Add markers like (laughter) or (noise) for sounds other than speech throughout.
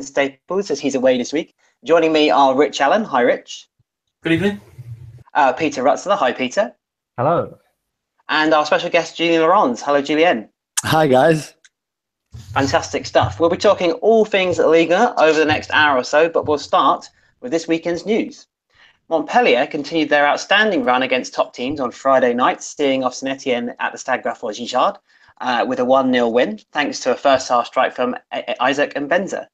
Staples as he's away this week. Joining me are Rich Allen. Hi, Rich. Good evening. Uh, Peter Rutzler. Hi, Peter. Hello. And our special guest, Julien Laurens. Hello, Julien. Hi, guys. Fantastic stuff. We'll be talking all things Liga over the next hour or so, but we'll start with this weekend's news. Montpellier continued their outstanding run against top teams on Friday night, steering off Saint Etienne at the Stade Geoffroy Guichard uh, with a 1 0 win, thanks to a first half strike from Isaac Mbenza.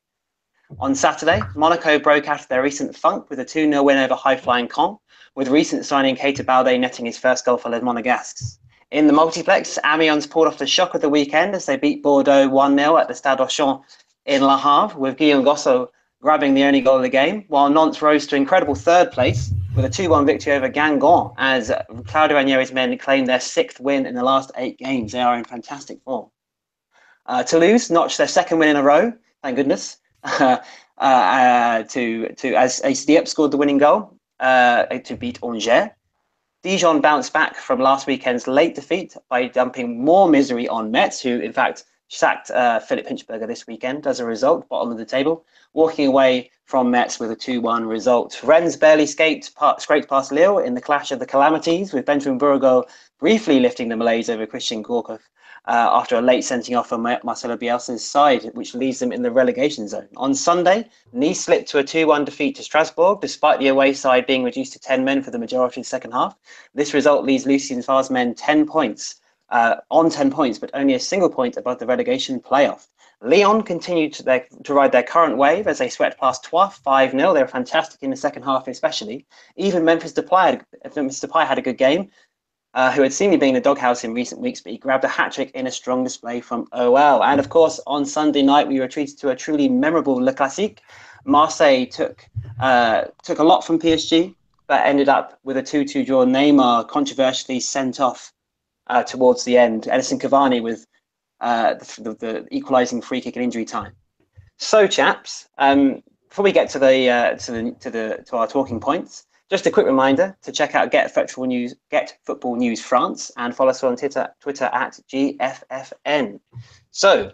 On Saturday, Monaco broke out of their recent funk with a 2 0 win over high flying Caen, with recent signing Keita Balde netting his first goal for Les Monegasques. In the multiplex, Amiens pulled off the shock of the weekend as they beat Bordeaux 1 0 at the Stade Océane in La Havre, with Guillaume Gosso grabbing the only goal of the game, while Nantes rose to incredible third place with a 2 1 victory over Guingamp as Claudio Ranieri's men claimed their sixth win in the last eight games. They are in fantastic form. Uh, Toulouse notched their second win in a row, thank goodness, (laughs) to, to as Issa Diop scored the winning goal uh, to beat Angers. Dijon bounced back from last weekend's late defeat by dumping more misery on Metz, who in fact sacked uh, Philip Hinschberger this weekend as a result, bottom of the table, walking away from Metz with a 2-1 result. Rennes barely scaped, scraped past Lille in the clash of the calamities, with Benjamin Bourigeaud briefly lifting the Malays over Christian Gourcuff uh, after a late sending off from Marcelo Bielsa's side, which leaves them in the relegation zone. On Sunday, Nice slipped to a 2 1 defeat to Strasbourg, despite the away side being reduced to 10 men for the majority of the second half. This result leaves Lucien Favre's men 10 points, uh, on 10 points, but only a single point above the relegation playoff. Lyon continued to, their, to, ride their current wave as they swept past Troyes 5 0. They were fantastic in the second half, especially. Even Memphis Depay, Memphis Depay had a good game, uh, who had seemingly been in the doghouse in recent weeks, but he grabbed a hat trick in a strong display from OL. And of course, on Sunday night, we were treated to a truly memorable Le Classique. Marseille took uh, took a lot from PSG, but ended up with a 2 2 draw. Neymar controversially sent off uh, towards the end. Edinson Cavani with uh, the, the, the equalising free kick in injury time. So, chaps, um, before we get to the uh, to the to the to our talking points, just a quick reminder to check out Get Football News, Get Football News France, and follow us on Twitter, Twitter at GFFN. So,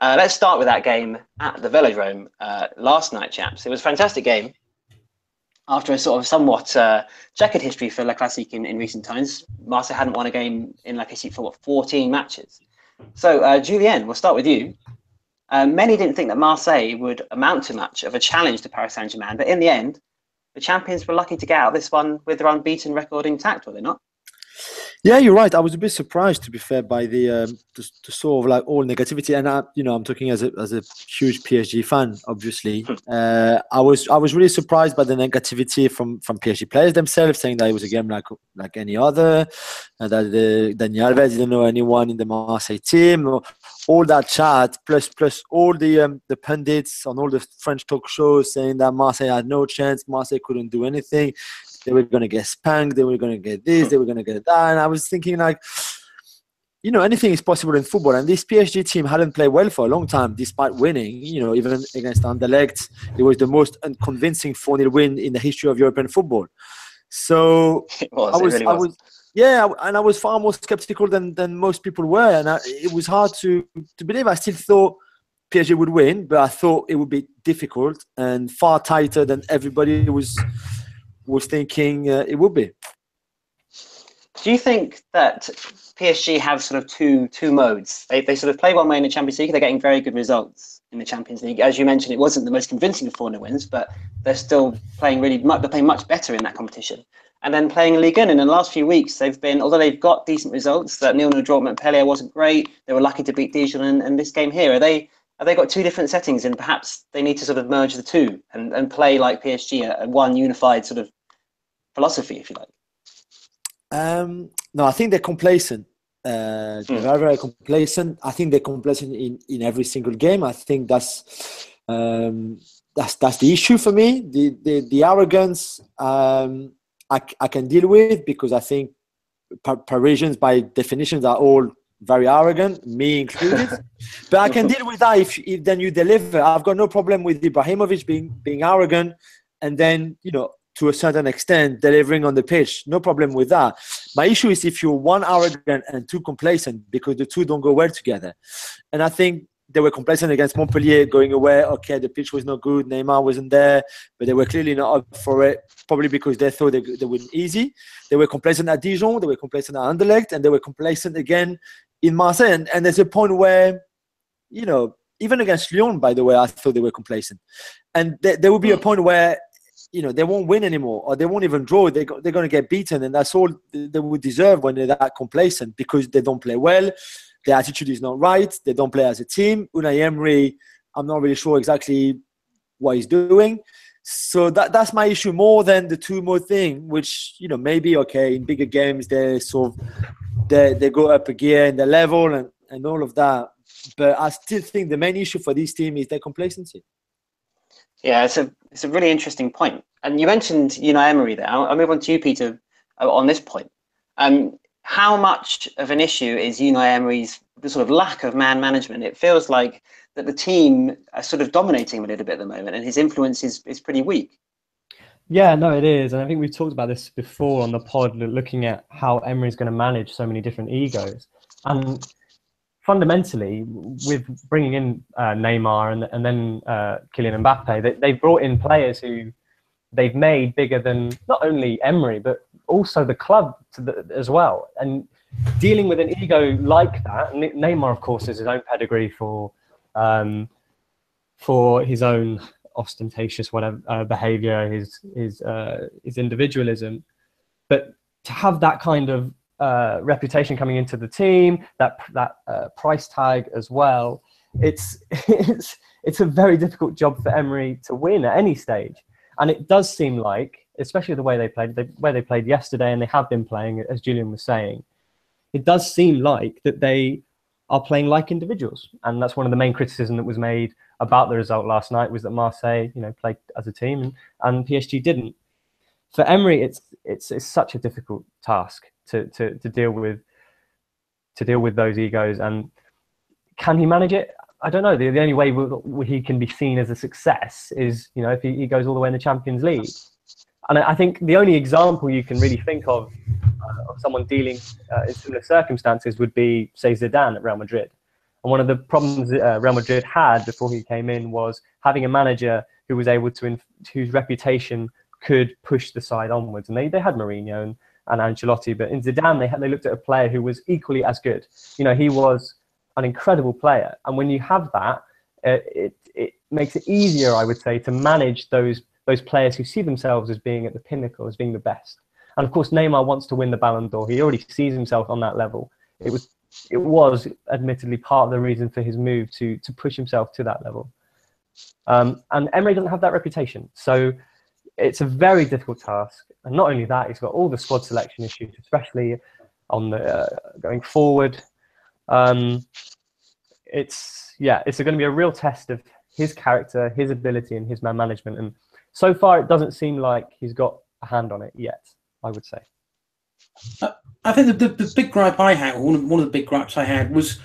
uh, let's start with that game at the Velodrome uh, last night, chaps. It was a fantastic game. After a sort of somewhat uh, checkered history for La Classique in, in recent times, Marseille hadn't won a game in La Classique for what 14 matches. So, uh, Julien, we'll start with you. Uh, many didn't think that Marseille would amount to much of a challenge to Paris Saint Germain, but in the end, the champions were lucky to get out of this one with their unbeaten record intact, were they not? Yeah, you're right. I was a bit surprised, to be fair, by the um, the, the, sort of like all negativity. And I, you know, I'm talking as a as a huge PSG fan. Obviously, hmm. uh, I was I was really surprised by the negativity from from PSG players themselves, saying that it was a game like like any other, and that the, Daniel Alves didn't know anyone in the Marseille team. or, All that chat, plus plus all the um, the pundits on all the French talk shows saying that Marseille had no chance, Marseille couldn't do anything they were going to get spanked, they were going to get this, they were going to get that. And I was thinking, like, you know, anything is possible in football. And this PSG team hadn't played well for a long time, despite winning. You know, even against Anderlecht, it was the most unconvincing 4 0 win in the history of European football. So (laughs) was, I was, really I was, yeah, and I was far more skeptical than, than most people were. And I, it was hard to, to believe. I still thought PSG would win, but I thought it would be difficult and far tighter than everybody was was thinking uh, it would be. Do you think that PSG have sort of two two modes? They, they sort of play one way in the Champions League. They're getting very good results in the Champions League. As you mentioned, it wasn't the most convincing of four wins, but they're still playing really much. They're playing much better in that competition. And then playing Ligue 1 in the last few weeks, they've been although they've got decent results. That nil nil draw at Montpellier wasn't great. They were lucky to beat Dijon, and, and this game here are they have they got two different settings and perhaps they need to sort of merge the two and, and play like PSG a, one unified sort of philosophy if you like? Um, no i think they're complacent. Uh, mm. they're very complacent. I think they're complacent in, in every single game. I think that's um, that's that's the issue for me. The the, the arrogance um, I, I can deal with because i think Parisians by definitions are all very arrogant, me included. (laughs) but I can deal with that if, if then you deliver. I've got no problem with Ibrahimovic being being arrogant and then you know to a certain extent delivering on the pitch. No problem with that. My issue is if you're one arrogant and two complacent because the two don't go well together. And I think they were complacent against Montpellier going away. Okay, the pitch was not good. Neymar wasn't there, but they were clearly not up for it, probably because they thought they, they were easy. They were complacent at Dijon, they were complacent at Anderlecht, and they were complacent again in Marseille. And, and there's a point where, you know, even against Lyon, by the way, I thought they were complacent. And there, there will be a point where, you know, they won't win anymore or they won't even draw. They, they're going to get beaten. And that's all they would deserve when they're that complacent because they don't play well the attitude is not right. They don't play as a team. Unai Emery, I'm not really sure exactly what he's doing. So that that's my issue more than the two more thing, which you know maybe okay in bigger games they sort of they they go up a gear in the level and and all of that. But I still think the main issue for this team is their complacency. Yeah, it's a it's a really interesting point. And you mentioned Unai Emery there. I'll, I'll move on to you, Peter, on this point. Um, how much of an issue is Unai Emery's the sort of lack of man management? It feels like that the team are sort of dominating him a little bit at the moment, and his influence is, is pretty weak. Yeah, no, it is, and I think we've talked about this before on the pod, looking at how Emery's going to manage so many different egos, and fundamentally, with bringing in uh, Neymar and and then uh, Kylian Mbappe, they, they've brought in players who they've made bigger than not only Emery but also the club the, as well. And dealing with an ego like that, Neymar, of course, has his own pedigree for um, for his own ostentatious whatever uh, behavior, his his uh, his individualism. But to have that kind of uh, reputation coming into the team, that that uh, price tag as well, it's (laughs) it's it's a very difficult job for Emery to win at any stage. And it does seem like, especially the way they played, the way they played yesterday, and they have been playing, as Julien was saying, it does seem like that they are playing like individuals, and that's one of the main criticism that was made about the result last night was that Marseille, you know, played as a team, and, and PSG didn't. For Emery, it's it's it's such a difficult task to to to deal with to deal with those egos, and can he manage it? I don't know. The, the only way we, he can be seen as a success is, you know, if he, he goes all the way in the Champions League. And I, think the only example you can really think of uh, of someone dealing uh, in similar circumstances would be, say, Zidane at Real Madrid. And one of the problems uh, Real Madrid had before he came in was having a manager who was able to, inf- whose reputation could push the side onwards. And they, they had Mourinho and, and Ancelotti, but in Zidane, they, had, they looked at a player who was equally as good. You know, he was an incredible player. And when you have that, uh, it, it makes it easier, I would say, to manage those those players who see themselves as being at the pinnacle, as being the best. And of course, Neymar wants to win the Ballon d'Or. He already sees himself on that level. It was it was admittedly part of the reason for his move to to push himself to that level. Um, and Emery doesn't have that reputation, so it's a very difficult task. And not only that, he's got all the squad selection issues, especially on the uh, going forward. Um, it's yeah, it's going to be a real test of his character, his ability, and his man management. And so far, it doesn't seem like he's got a hand on it yet. I would say. I think the, the, the big gripe I had, one of, one of the big gripes I had was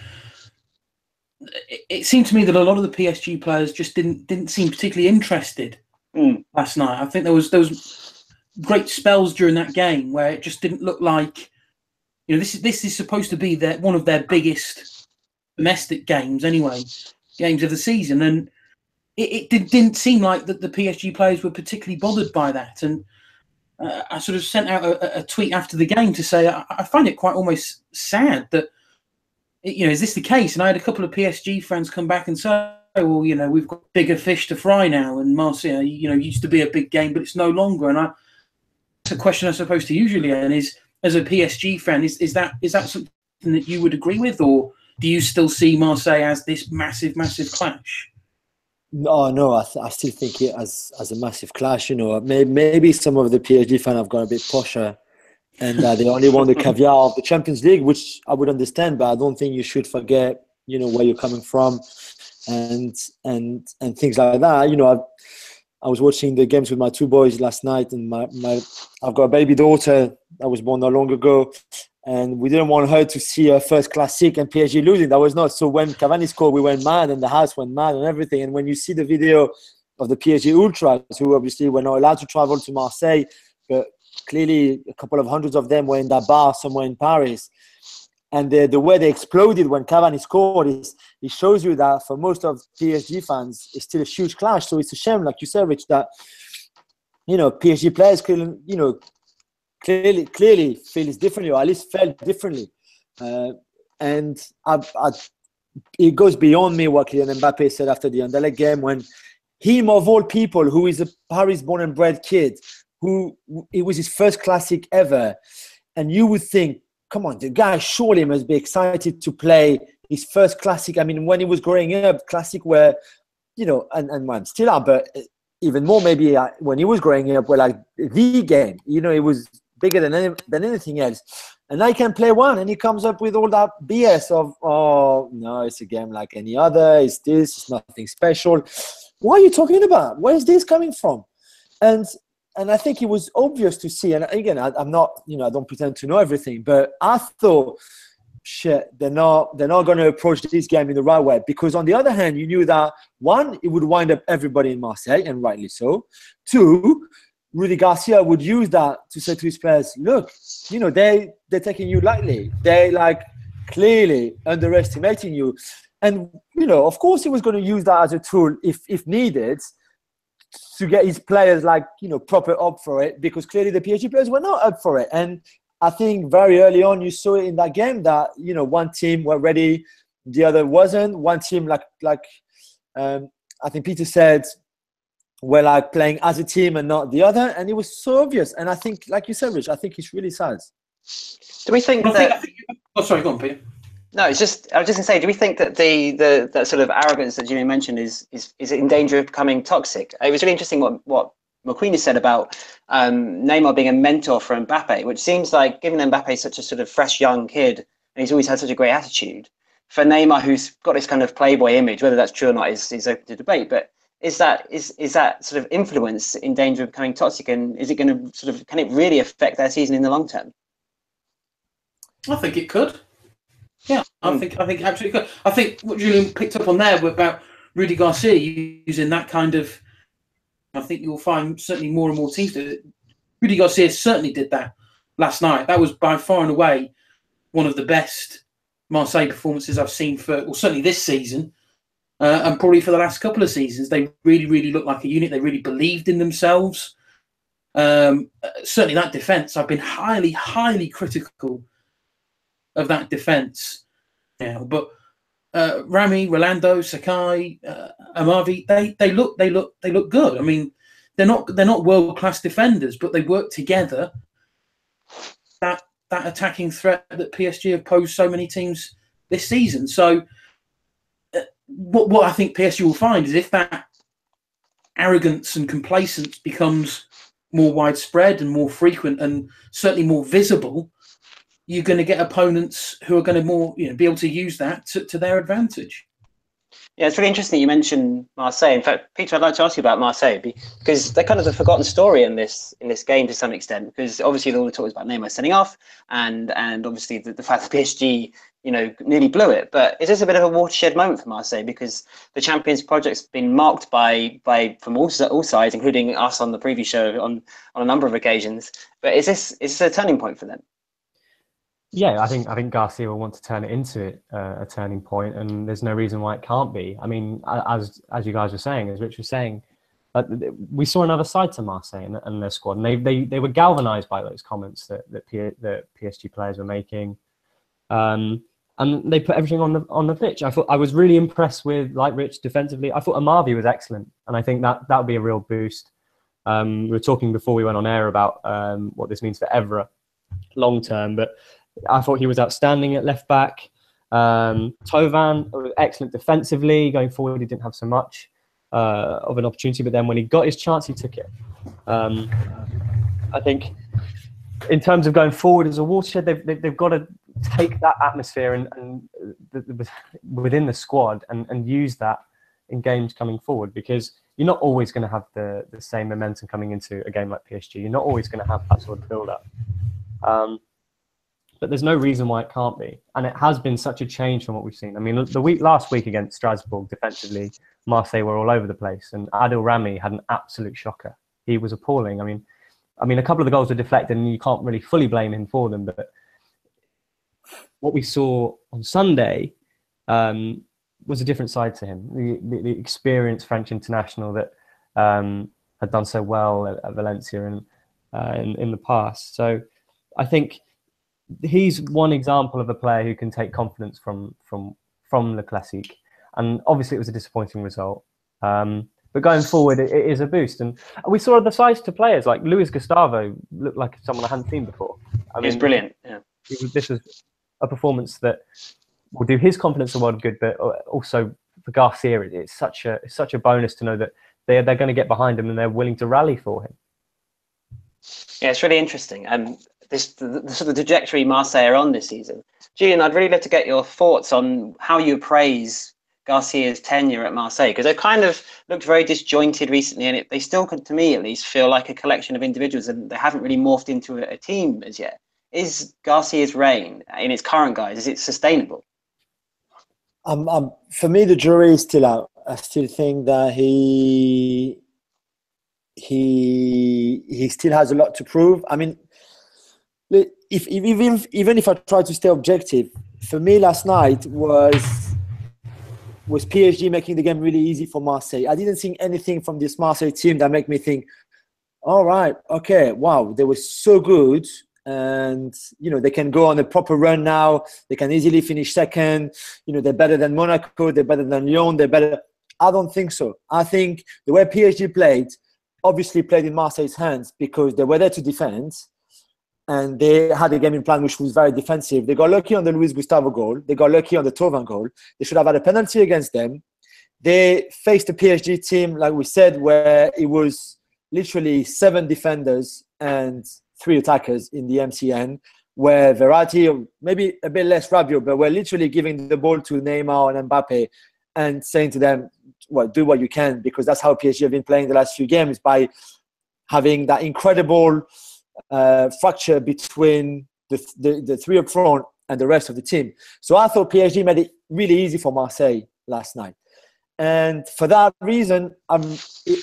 it, it, seemed to me that a lot of the PSG players just didn't didn't seem particularly interested mm. last night. I think there was there was great spells during that game where it just didn't look like you know, this is this is supposed to be their one of their biggest domestic games anyway, games of the season, and it, it did, didn't seem like that the PSG players were particularly bothered by that. And uh, I sort of sent out a, a, tweet after the game to say I, I find it quite almost sad that you know is this the case? And I had a couple of PSG friends come back and say, well, you know, we've got bigger fish to fry now, and Marseille, you know, used to be a big game, but it's no longer. And I, it's a question I suppose to usually, and is as a PSG fan, is, is that is that something that you would agree with, or do you still see Marseille as this massive, massive clash? No, no, I, th- I still think it as as a massive clash. You know, maybe, maybe some of the PSG fans have got a bit posher, and uh, they only want the (laughs) caviar of the Champions League, which I would understand. But I don't think you should forget, you know, where you're coming from, and and and things like that. You know, I've, I was watching the games with my two boys last night, and my, my I've got a baby daughter that was born not long ago, and we didn't want her to see her first classic and PSG losing. That was not so. When Cavani scored, we went mad, and the house went mad, and everything. And when you see the video of the PSG ultras, who obviously were not allowed to travel to Marseille, but clearly a couple of hundreds of them were in that bar somewhere in Paris, and the, the way they exploded when Cavani scored is it shows you that for most of PSG fans, it's still a huge clash. So it's a shame, like you said, Rich, that you know PSG players, could you know, clearly clearly feels differently, or at least felt differently. Uh, and I, I, it goes beyond me what Kylian Mbappe said after the Anderlecht game when him of all people, who is a Paris-born and bred kid, who it was his first classic ever, and you would think, come on, the guy surely must be excited to play his first classic. I mean, when he was growing up, classic were, you know, and and well, still are, but even more maybe uh, when he was growing up, were like the game. You know, it was bigger than any, than anything else. And I can play one, and he comes up with all that BS of, oh no, it's a game like any other. It's this. It's nothing special. What are you talking about? Where is this coming from? And and I think it was obvious to see. And again, I, am not, you know, I don't pretend to know everything, but I thought, shit, they're not, they're not going to approach this game in the right way. Because on the other hand, you knew that one, it would wind up everybody in Marseille, and rightly so. Two, Rudy Garcia would use that to say to his players, look, you know, they they're taking you lightly. They like clearly underestimating you. And you know, of course, he was going to use that as a tool if if needed to get his players like you know proper up for it because clearly the PSG players were not up for it. And I think very early on you saw it in that game that you know one team were ready, the other wasn't. One team like like um, I think Peter said were like playing as a team and not the other, and it was so obvious. And I think, like you said, Rich, I think it's really sad. Do we think that? Think, oh, sorry, go on, Peter. No, it's just I was just gonna say, do we think that the the that sort of arrogance that Jimmy mentioned is is is in danger of becoming toxic? It was really interesting what what McQueen has said about um, Neymar being a mentor for Mbappe, which seems like given Mbappe such a sort of fresh young kid and he's always had such a great attitude, for Neymar who's got this kind of playboy image, whether that's true or not is is open to debate, but is that is is that sort of influence in danger of becoming toxic and is it going to sort of can it really affect their season in the long term? I think it could. Yeah, I hmm. think I think absolutely. Good. I think what Julien picked up on there about Rudy Garcia using that kind of. I think you'll find certainly more and more teams do it. Rudy Garcia certainly did that last night. That was by far and away one of the best Marseille performances I've seen for, well, certainly this season, uh, and probably for the last couple of seasons. They really, really looked like a unit. They really believed in themselves. Um, certainly, that defence. I've been highly, highly critical of that defence now. But uh, Rami, Rolando, Sakai, uh, Amavi, they they look they look they look good. I mean, they're not they're not world class defenders, but they work together. That that attacking threat that PSG have posed so many teams this season. So, what what I think PSG will find is if that arrogance and complacence becomes more widespread and more frequent and certainly more visible, you're going to get opponents who are going to more you know be able to use that to, to their advantage. Yeah, it's really interesting you mentioned Marseille. In fact, Peter, I'd like to ask you about Marseille because they're kind of the forgotten story in this in this game to some extent. Because obviously all the talk is about Neymar sending off, and and obviously the, the fact that PSG you know nearly blew it. But is this a bit of a watershed moment for Marseille because the Champions project's been marked by by from all all sides, including us on the previous show on on a number of occasions. But is this is this a turning point for them? Yeah, I think I think Garcia will want to turn it into uh, a turning point, and there's no reason why it can't be. I mean, as as you guys were saying, as Rich was saying, uh, we saw another side to Marseille and, and, their squad, and they, they they were galvanised by those comments that that, P, that PSG players were making, um, and they put everything on the on the pitch. I thought I was really impressed with, like Rich, defensively. I thought Amavi was excellent, and I think that that would be a real boost. Um, we were talking before we went on air about um, what this means for Evra long term, but I thought he was outstanding at left back. Um, Thauvin, excellent defensively. Going forward, he didn't have so much uh, of an opportunity, but then when he got his chance, he took it. Um, I think in terms of going forward as a watershed, they've, they've got to take that atmosphere and, and the, the, within the squad and, and use that in games coming forward because you're not always going to have the, the same momentum coming into a game like PSG. You're not always going to have that sort of build up. Um, but there's no reason why it can't be. And it has been such a change from what we've seen. I mean, the week last week against Strasbourg, defensively, Marseille were all over the place, and Adil Rami had an absolute shocker. He was appalling. I mean, I mean, a couple of the goals were deflected, and you can't really fully blame him for them. But what we saw on Sunday um, was a different side to him. The, the, the experienced French international that um, had done so well at, at Valencia and uh, in, in the past. So I think he's one example of a player who can take confidence from from from the Classique. And obviously, it was a disappointing result. Um, but going forward, it, it is a boost. And we saw the size to players like Luis Gustavo looked like someone I hadn't seen before. I mean, brilliant. Yeah. Was, this was a performance that will do his confidence a world of good, but also for Garcia, it's such a it's such a bonus to know that they're they're going to get behind him and they're willing to rally for him. Yeah, it's really interesting. Um, this the, the, the trajectory Marseille are on this season. Julien, I'd really love to get your thoughts on how you appraise Garcia's tenure at Marseille because they kind of looked very disjointed recently, and it, they still, to me at least, feel like a collection of individuals, and they haven't really morphed into a, a team as yet. Is Garcia's reign in its current guise is it sustainable? Um, um, for me, the jury is still out. I still think that he he he still has a lot to prove. I mean, if, if even even if I try to stay objective, for me last night was was PSG making the game really easy for Marseille. I didn't see anything from this Marseille team that made me think, all right, okay, wow, they were so good. And you know they can go on a proper run now. They can easily finish second. You know they're better than Monaco. They're better than Lyon. They're better. I don't think so. I think the way PSG played, obviously played in Marseille's hands because they were there to defend and they had a gaming plan which was very defensive. They got lucky on the Luis Gustavo goal. They got lucky on the Thauvin goal. They should have had a penalty against them. They faced a PSG team, like we said, where it was literally seven defenders and three attackers in the MCN, where Verratti, maybe a bit less Rabiot, but we're literally giving the ball to Neymar and Mbappe and saying to them, well, do what you can, because that's how PSG have been playing the last few games by having that incredible uh, fracture between the, the, the three up front and the rest of the team. So I thought PSG made it really easy for Marseille last night. And for that reason, I'm,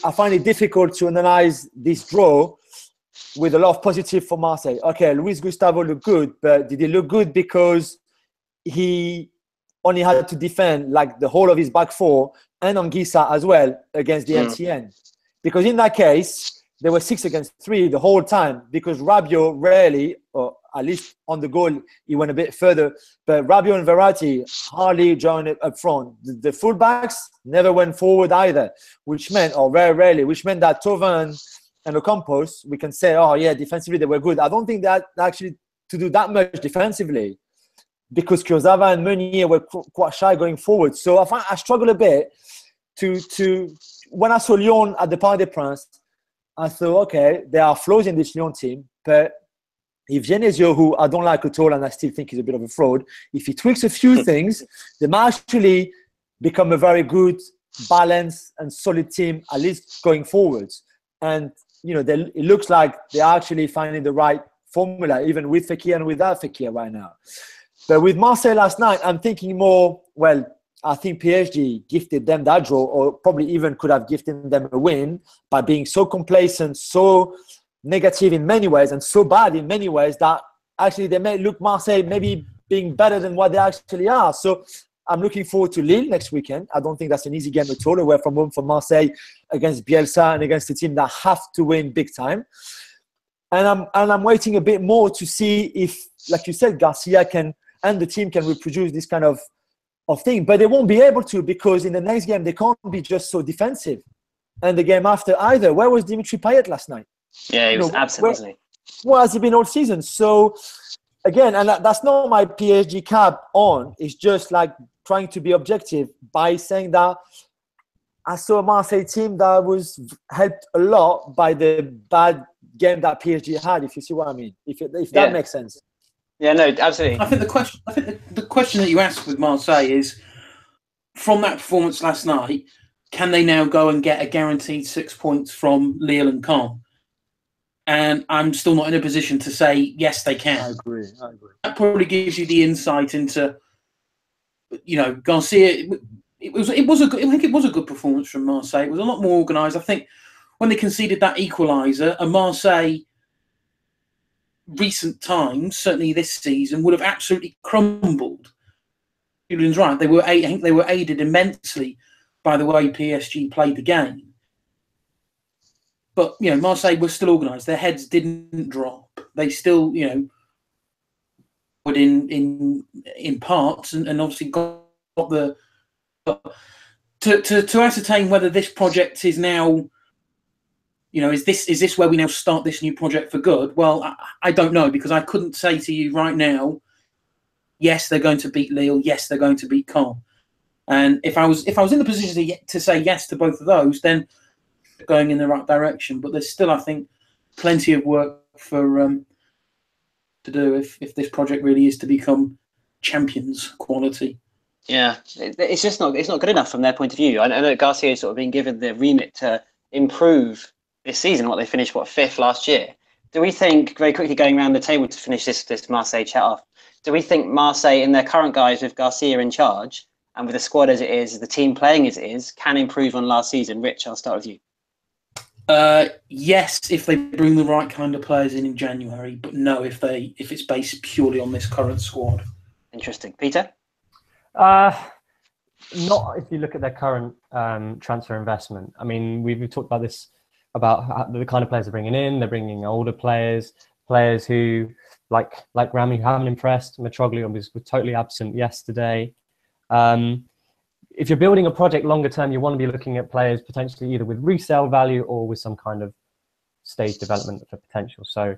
I find it difficult to analyze this draw with a lot of positive for Marseille. Okay, Luis Gustavo looked good, but did he look good because he only had to defend like the whole of his back four and Anguissa as well against the mm. MCN? Because in that case, they were six against three the whole time because Rabiot rarely, or at least on the goal, he went a bit further. But Rabiot and Verratti hardly joined up front. The, the fullbacks never went forward either, which meant, or very rarely, which meant that Thauvin and Ocampos, we can say, oh yeah, defensively they were good. I don't think that actually to do that much defensively because Kurzawa and Meunier were quite shy going forward. So I find I struggle a bit to to when I saw Lyon at the Parc des Princes I thought, okay, there are flaws in this Lyon team, but if Genesio, who I don't like at all, and I still think he's a bit of a fraud, if he tweaks a few things, they might actually become a very good, balanced, and solid team, at least going forwards. And you know, they, it looks like they're actually finding the right formula, even with Fekir and without Fekir right now. But with Marseille last night, I'm thinking more, well, I think PSG gifted them that draw, or probably even could have gifted them a win by being so complacent, so negative in many ways, and so bad in many ways that actually they may look Marseille maybe being better than what they actually are. So I'm looking forward to Lille next weekend. I don't think that's an easy game at all. Away from home for Marseille against Bielsa and against a team that have to win big time. And I'm and I'm waiting a bit more to see if, like you said, Garcia can and the team can reproduce this kind of of thing, but they won't be able to because in the next game they can't be just so defensive. And the game after either, where was Dimitri Payet last night? Yeah, he you was know, absent, where? Where has he been all season? So again, and that's not my PSG cap on. It's just like trying to be objective by saying that I saw a Marseille team that was helped a lot by the bad game that PSG had. If you see what I mean, if if that yeah. makes sense. Yeah, no, absolutely. I think the question, I think the, the question that you asked with Marseille is, from that performance last night, can they now go and get a guaranteed six points from Lille and Caen? And I'm still not in a position to say yes, they can. I agree. I agree. That probably gives you the insight into, you know, Garcia. It was it was a good, I think it was a good performance from Marseille. It was a lot more organised. I think when they conceded that equaliser, a Marseille recent times, certainly this season, would have absolutely crumbled Julien's right. They were I think they were aided immensely by the way PSG played the game. But you know, Marseille were still organised. Their heads didn't drop. They still, you know, in in in parts, and, and obviously got, the. to, to to ascertain whether this project is now you know, is this is this where we now start this new project for good? Well, I, I, don't know because I couldn't say to you right now. Yes, they're going to beat Lille. Yes, they're going to beat Caen. And if I was if I was in the position to, to say yes to both of those, then going in the right direction. But there's still, I think, plenty of work for um, to do if if this project really is to become champions quality. Yeah, it's just not it's not good enough from their point of view. I know Garcia's sort of been given the remit to improve this season. What they finished what fifth last year. Do we think very quickly going around the table to finish this this Marseille chat off? Do we think Marseille in their current guise with Garcia in charge and with the squad as it is, the team playing as it is, can improve on last season. Rich, I'll start with you. Uh, yes, if they bring the right kind of players in in January, but no, if they if it's based purely on this current squad. Interesting, Peter. Uh, not if you look at their current um, transfer investment. I mean, we've, we've talked about this about the kind of players they're bringing in. They're bringing older players, players who like like Rami who haven't impressed. Mitroglou was, was totally absent yesterday. Um, if you're building a project longer term, you want to be looking at players potentially either with resale value or with some kind of stage development for potential. So,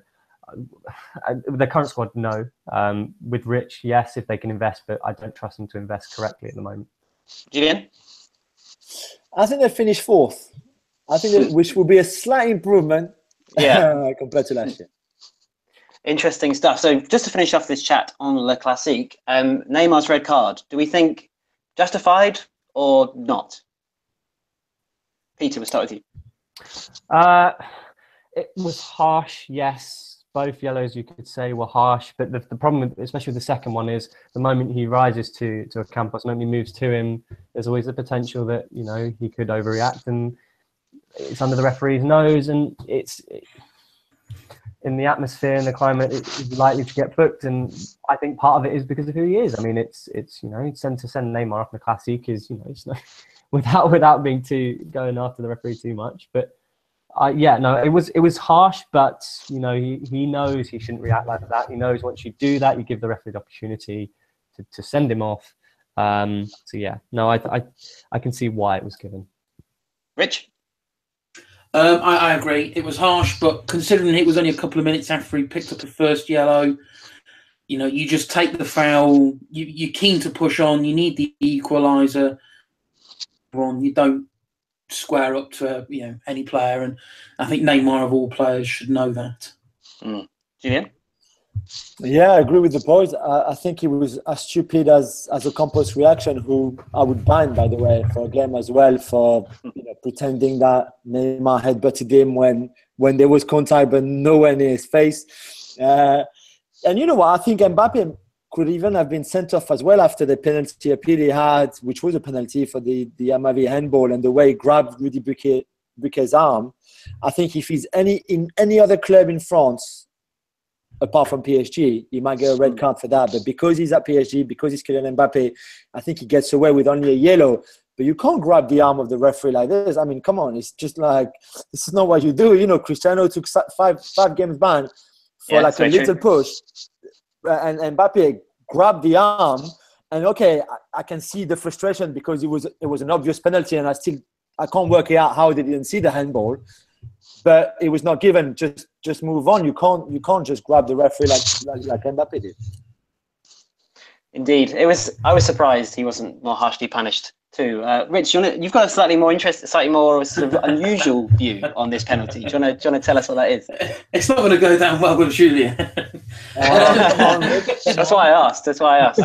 uh, the current squad, no. Um, with Rich, yes, if they can invest, but I don't trust them to invest correctly at the moment. Julien? I think they finished fourth. I think that, which will be a slight improvement yeah. (laughs) compared to last year. Interesting stuff. So just to finish off this chat on Le Classique, um, Neymar's red card, do we think justified or not? Peter, we'll start with you. Uh, it was harsh, yes. Both yellows, you could say, were harsh. But the, the problem, with, especially with the second one, is the moment he rises to to Ocampos, the moment he moves to him, there's always the potential that you know he could overreact, and it's under the referee's nose, and it's. It, in the atmosphere and the climate is likely to get booked. And I think part of it is because of who he is. I mean, it's it's you know send to send Neymar off in the classic is you know it's no, (laughs) without without being too going after the referee too much. But uh, yeah, no, it was it was harsh, but you know he, he knows he shouldn't react like that. He knows once you do that, you give the referee the opportunity to, to send him off. Um, so yeah, no, I, I I can see why it was given. Rich. Um, I, I, agree. It was harsh, but considering it was only a couple of minutes after he picked up the first yellow, you know, you just take the foul. You, you're keen to push on. You need the equaliser. On you don't square up to you know any player, and I think Neymar of all players should know that. Mm. Yeah, I agree with the boys. I, I, think he was as stupid as as Ocampos reaction, who I would ban, by the way, for a game as well, for you know, pretending that Neymar had butted him when when there was contact, but nowhere near his face. Uh, and you know what? I think Mbappe could even have been sent off as well after the penalty appeal he had, which was a penalty for the the Amavi handball and the way he grabbed Ruddy Buquet, Buquet's arm. I think if he's any in any other club in France apart from PSG, he might get a red hmm. card for that. But because he's at PSG, because he's Kylian Mbappe, I think he gets away with only a yellow. But you can't grab the arm of the referee like this. I mean, come on, it's just like this is not what you do. You know, Cristiano took five five games ban for yeah, like a little true. push, and, and Mbappe grabbed the arm. And okay, I, I can see the frustration because it was it was an obvious penalty, and I still I can't work out how they didn't see the handball but it was not given. Just just move on. You can't you can't just grab the referee like like, like Mbappe did. Indeed, it was. I was surprised he wasn't more harshly punished too. Uh, Rich, you have got a slightly more interest, slightly more sort of unusual (laughs) view on this penalty. Do you want to, tell us what that is? It's not going to go down well with Julia. uh, (laughs) that's why I asked. That's why I asked.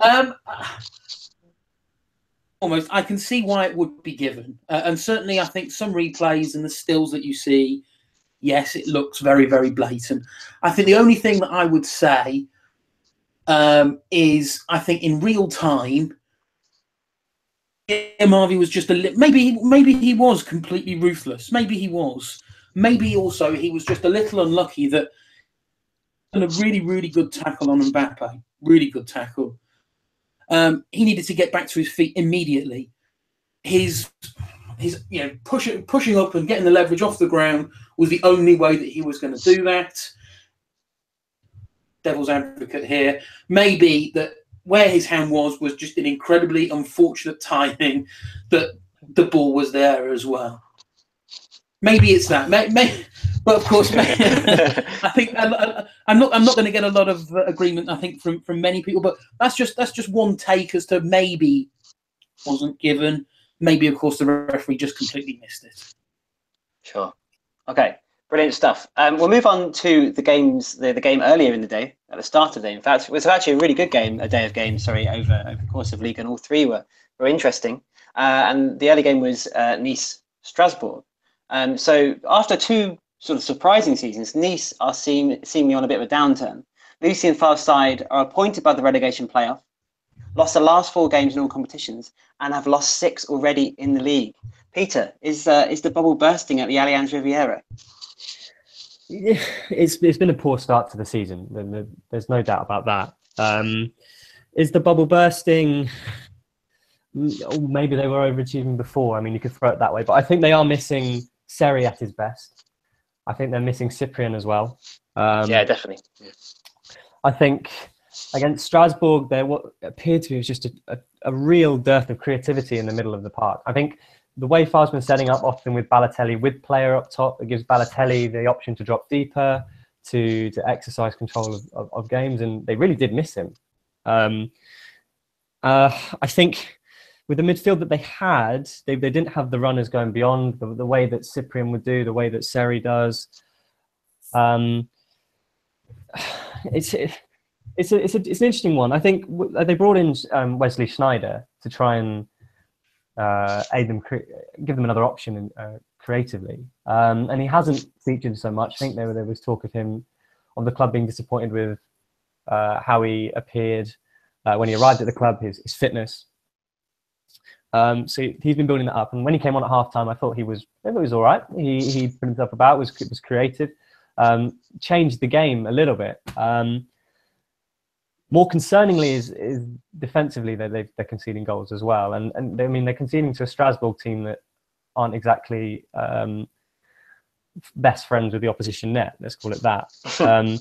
Um, almost I can see why it would be given, uh, and certainly I think some replays and the stills that you see, yes, it looks very very blatant. I think the only thing that I would say um, is I think in real time. Amavi was just a li- maybe maybe he was completely ruthless. Maybe he was. Maybe also he was just a little unlucky that and a really really good tackle on Mbappe. Really good tackle Um, he needed to get back to his feet immediately. His his you know pushing pushing up and getting the leverage off the ground was the only way that he was going to do that. Devil's advocate here, maybe that where his hand was was just an incredibly unfortunate timing that the ball was there as well. Maybe it's that. May, may, but of course, (laughs) (laughs) I think I, am not. I'm not going to get a lot of uh, agreement. I think from from many people, but that's just that's just one take as to maybe wasn't given. Maybe, of course, the referee just completely missed it. Sure. Okay. Brilliant stuff. Um, we'll move on to the games, the, the game earlier in the day, at the start of the day. In fact, it was actually a really good game, a day of games, sorry, over, over the course of league, and all three were, were interesting. Uh, and the early game was uh, Nice Strasbourg. Um, so after two sort of surprising seasons, Nice are seem, seemingly on a bit of a downturn. Lucien Favre's side are appointed by the relegation playoff, lost the last four games in all competitions, and have lost six already in the league. Peter, is uh, is the bubble bursting at the Allianz Riviera? It's it's been a poor start to the season. There's no doubt about that. Um, is the bubble bursting? Oh, maybe they were overachieving before. I mean, you could throw it that way, but I think they are missing Seri at his best. I think they're missing Cyprien as well. Um, yeah, definitely. Yeah. I think against Strasbourg, there what appeared to be was just a, a, a, real dearth of creativity in the middle of the park. I think the way Favre's been setting up often with Balotelli with player up top, it gives Balotelli the option to drop deeper, to to exercise control of, of, of games, and they really did miss him. Um, uh, I think with the midfield that they had, they, they didn't have the runners going beyond the, the way that Cyprien would do, the way that Seri does. Um, (sighs) it's it's a, it's, a, it's an interesting one. I think they brought in um, Wesley Sneijder to try and uh, aid them, cre- give them another option in, uh, creatively. Um, and he hasn't featured so much. I think there, there was talk of him of the club being disappointed with uh, how he appeared uh, when he arrived at the club, his, his fitness. Um, so he's been building that up. And when he came on at halftime, I thought he was it was all right. He he put himself about, was was creative, um, changed the game a little bit. Um, more concerningly is, is defensively they they're conceding goals as well, and and they, I mean they're conceding to a Strasbourg team that aren't exactly um, best friends with the opposition net. Let's call it that. (laughs) Um,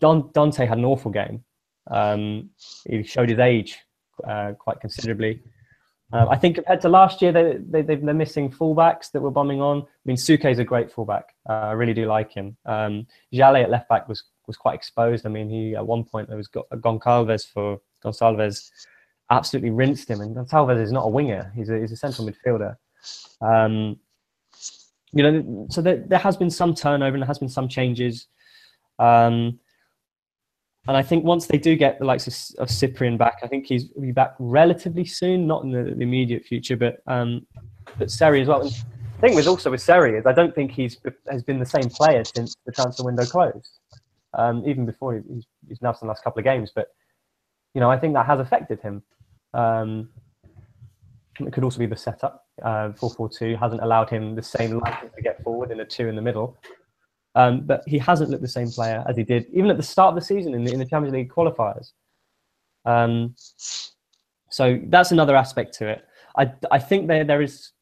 Don, Dante had an awful game. Um, he showed his age uh, quite considerably. Uh, I think compared to last year, they, they, they're missing fullbacks that were bombing on. I mean, Souquet is a great fullback. Uh, I really do like him. Um, Jallet at left back was was quite exposed. I mean, he at one point there was Goncalves for Gonçalves absolutely rinsed him, and Gonçalves is not a winger; he's a, he's a central midfielder. Um, you know, so there, there has been some turnover and there has been some changes. Um, and I think once they do get the likes of, of Cyprien back, I think he's be back relatively soon, not in the, the immediate future, but um, but Seri as well. And the thing with also with Seri is I don't think he's has been the same player since the transfer window closed um, even before he's, he's announced the last couple of games. But you know, I think that has affected him. Um, it could also be the setup. Uh, 4-4-2 hasn't allowed him the same license to get forward in a two in the middle. Um, but he hasn't looked the same player as he did even at the start of the season in the, in the Champions League qualifiers. Um, so that's another aspect to it. I, I think there there is,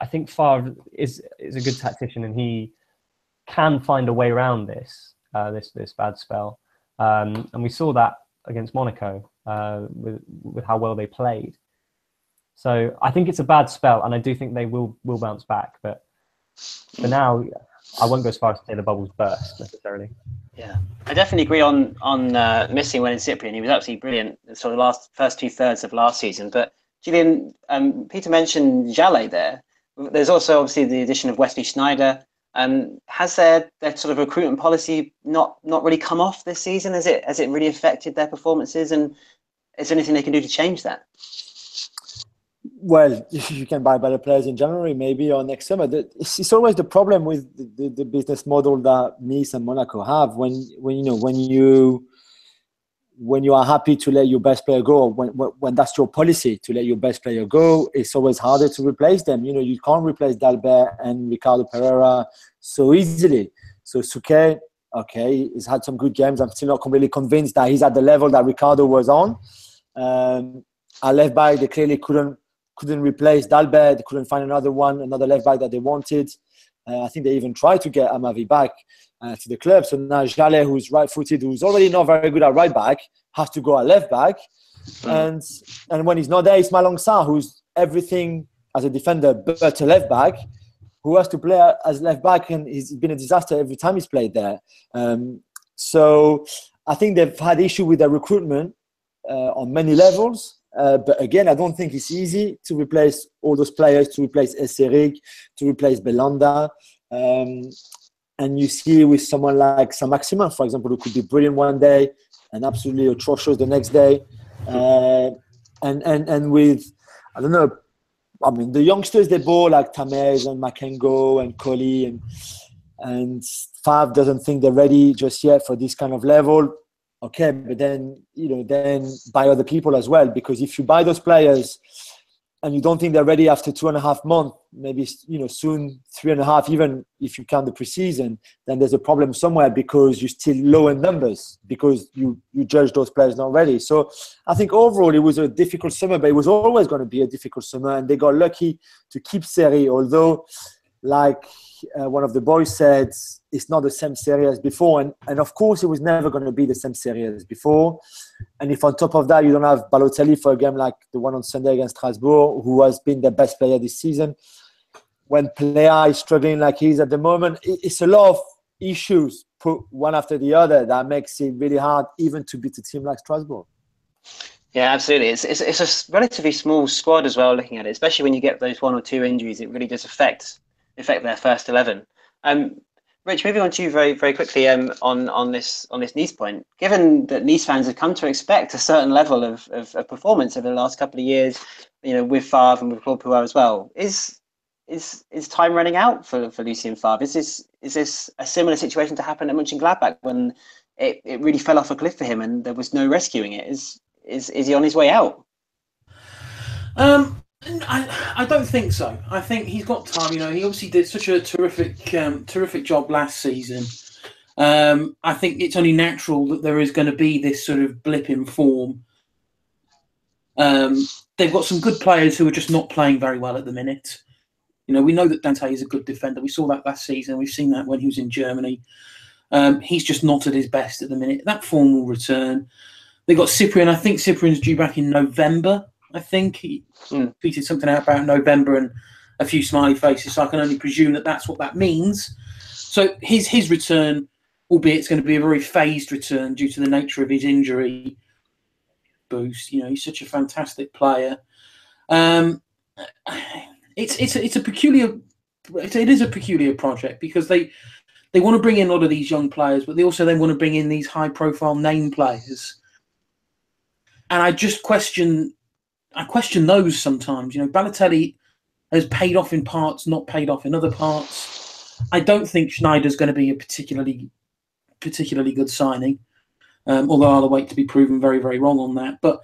I think Favre is is a good tactician and he can find a way around this uh, this this bad spell, um, and we saw that against Monaco uh, with with how well they played. So I think it's a bad spell, and I do think they will will bounce back. But for now, I won't go as far as to say the bubbles burst necessarily. Yeah, I definitely agree on on uh, missing Wylan Cyprien. He was absolutely brilliant. So the last first two thirds of last season. But Julien, um, Peter mentioned Jallet there. There's also obviously the addition of Wesley Sneijder. Um, has their, their sort of recruitment policy not not really come off this season? Has it has it really affected their performances? And is there anything they can do to change that? Well, (laughs) you can buy better players in January, maybe or next summer. It's, always the problem with the, the, business model that Nice and Monaco have. When when you know when you when you are happy to let your best player go, when, when that's your policy to let your best player go, it's always harder to replace them. You know, you can't replace Dalbert and Ricardo Pereira so easily. So Souquet Okay, he's had some good games. I'm still not completely convinced that he's at the level that Ricardo was on. Um, left back, they clearly couldn't couldn't replace Dalbert. Couldn't find another one, another left back that they wanted. Uh, I think they even tried to get Amavi back uh, to the club. So now Jallet, who's right-footed, who's already not very good at right back, has to go at left back. Mm. And and when he's not there, it's Malang Sarr, who's everything as a defender but a left back, who has to play as left back, and he's been a disaster every time he's played there. Um, so I think they've had issue with their recruitment uh, on many levels. Uh, but again, I don't think it's easy to replace all those players, to replace Eseric, to replace Belhanda. Um, and you see with someone like Saint-Maximin, for example, who could be brilliant one day and absolutely atrocious the next day. Uh, and, and, and with, I don't know, I mean, the youngsters, they ball like Tameze and Makengo and Coley and, and Fav doesn't think they're ready just yet for this kind of level okay but then you know then buy other people as well because if you buy those players and you don't think they're ready after two and a half months maybe you know soon three and a half even if you count the preseason then there's a problem somewhere because you're still low in numbers because you you judge those players not ready. So i think overall it was a difficult summer but it was always going to be a difficult summer and they got lucky to keep Seri although like uh, one of the boys said it's not the same series as before. And, and of course, it was never going to be the same series as before. And if on top of that, you don't have Balotelli for a game like the one on Sunday against Strasbourg, who has been the best player this season, when Pléa is struggling like he is at the moment, it's a lot of issues put one after the other that makes it really hard even to beat a team like Strasbourg. Yeah, absolutely. It's, it's, it's a relatively small squad as well, looking at it, especially when you get those one or two injuries. It really does affect affect their first 11. Um, Rich, moving on to you very, very quickly um, on on this on this Nice point. Given that Nice fans have come to expect a certain level of, of, of performance over the last couple of years, you know, with Favre and with Claude Puel as well, is is is time running out for, for Lucien Favre? Is this is this a similar situation to happen at Mönchengladbach when it, it really fell off a cliff for him and there was no rescuing it? Is is is he on his way out? Um, I, I don't think so. I think he's got time. You know, he obviously did such a terrific, um, terrific job last season. Um, I think it's only natural that there is going to be this sort of blip in form. Um, they've got some good players who are just not playing very well at the minute. You know, we know that Dante is a good defender. We saw that last season. We've seen that when he was in Germany. Um, he's just not at his best at the minute. That form will return. They got Cyprien. I think Cyprien's due back in November. I think he mm. tweeted something out about November and a few smiley faces. So I can only presume that that's what that means. So his his return, albeit it's going to be a very phased return due to the nature of his injury boost. You know, he's such a fantastic player. Um, it's it's a, it's a peculiar it is a peculiar project because they they want to bring in a lot of these young players, but they also then want to bring in these high profile name players. And I just question I question those sometimes. You know, Balotelli has paid off in parts, not paid off in other parts. I don't think Sneijder's going to be a particularly particularly good signing, um, although I'll await to be proven very very wrong on that. But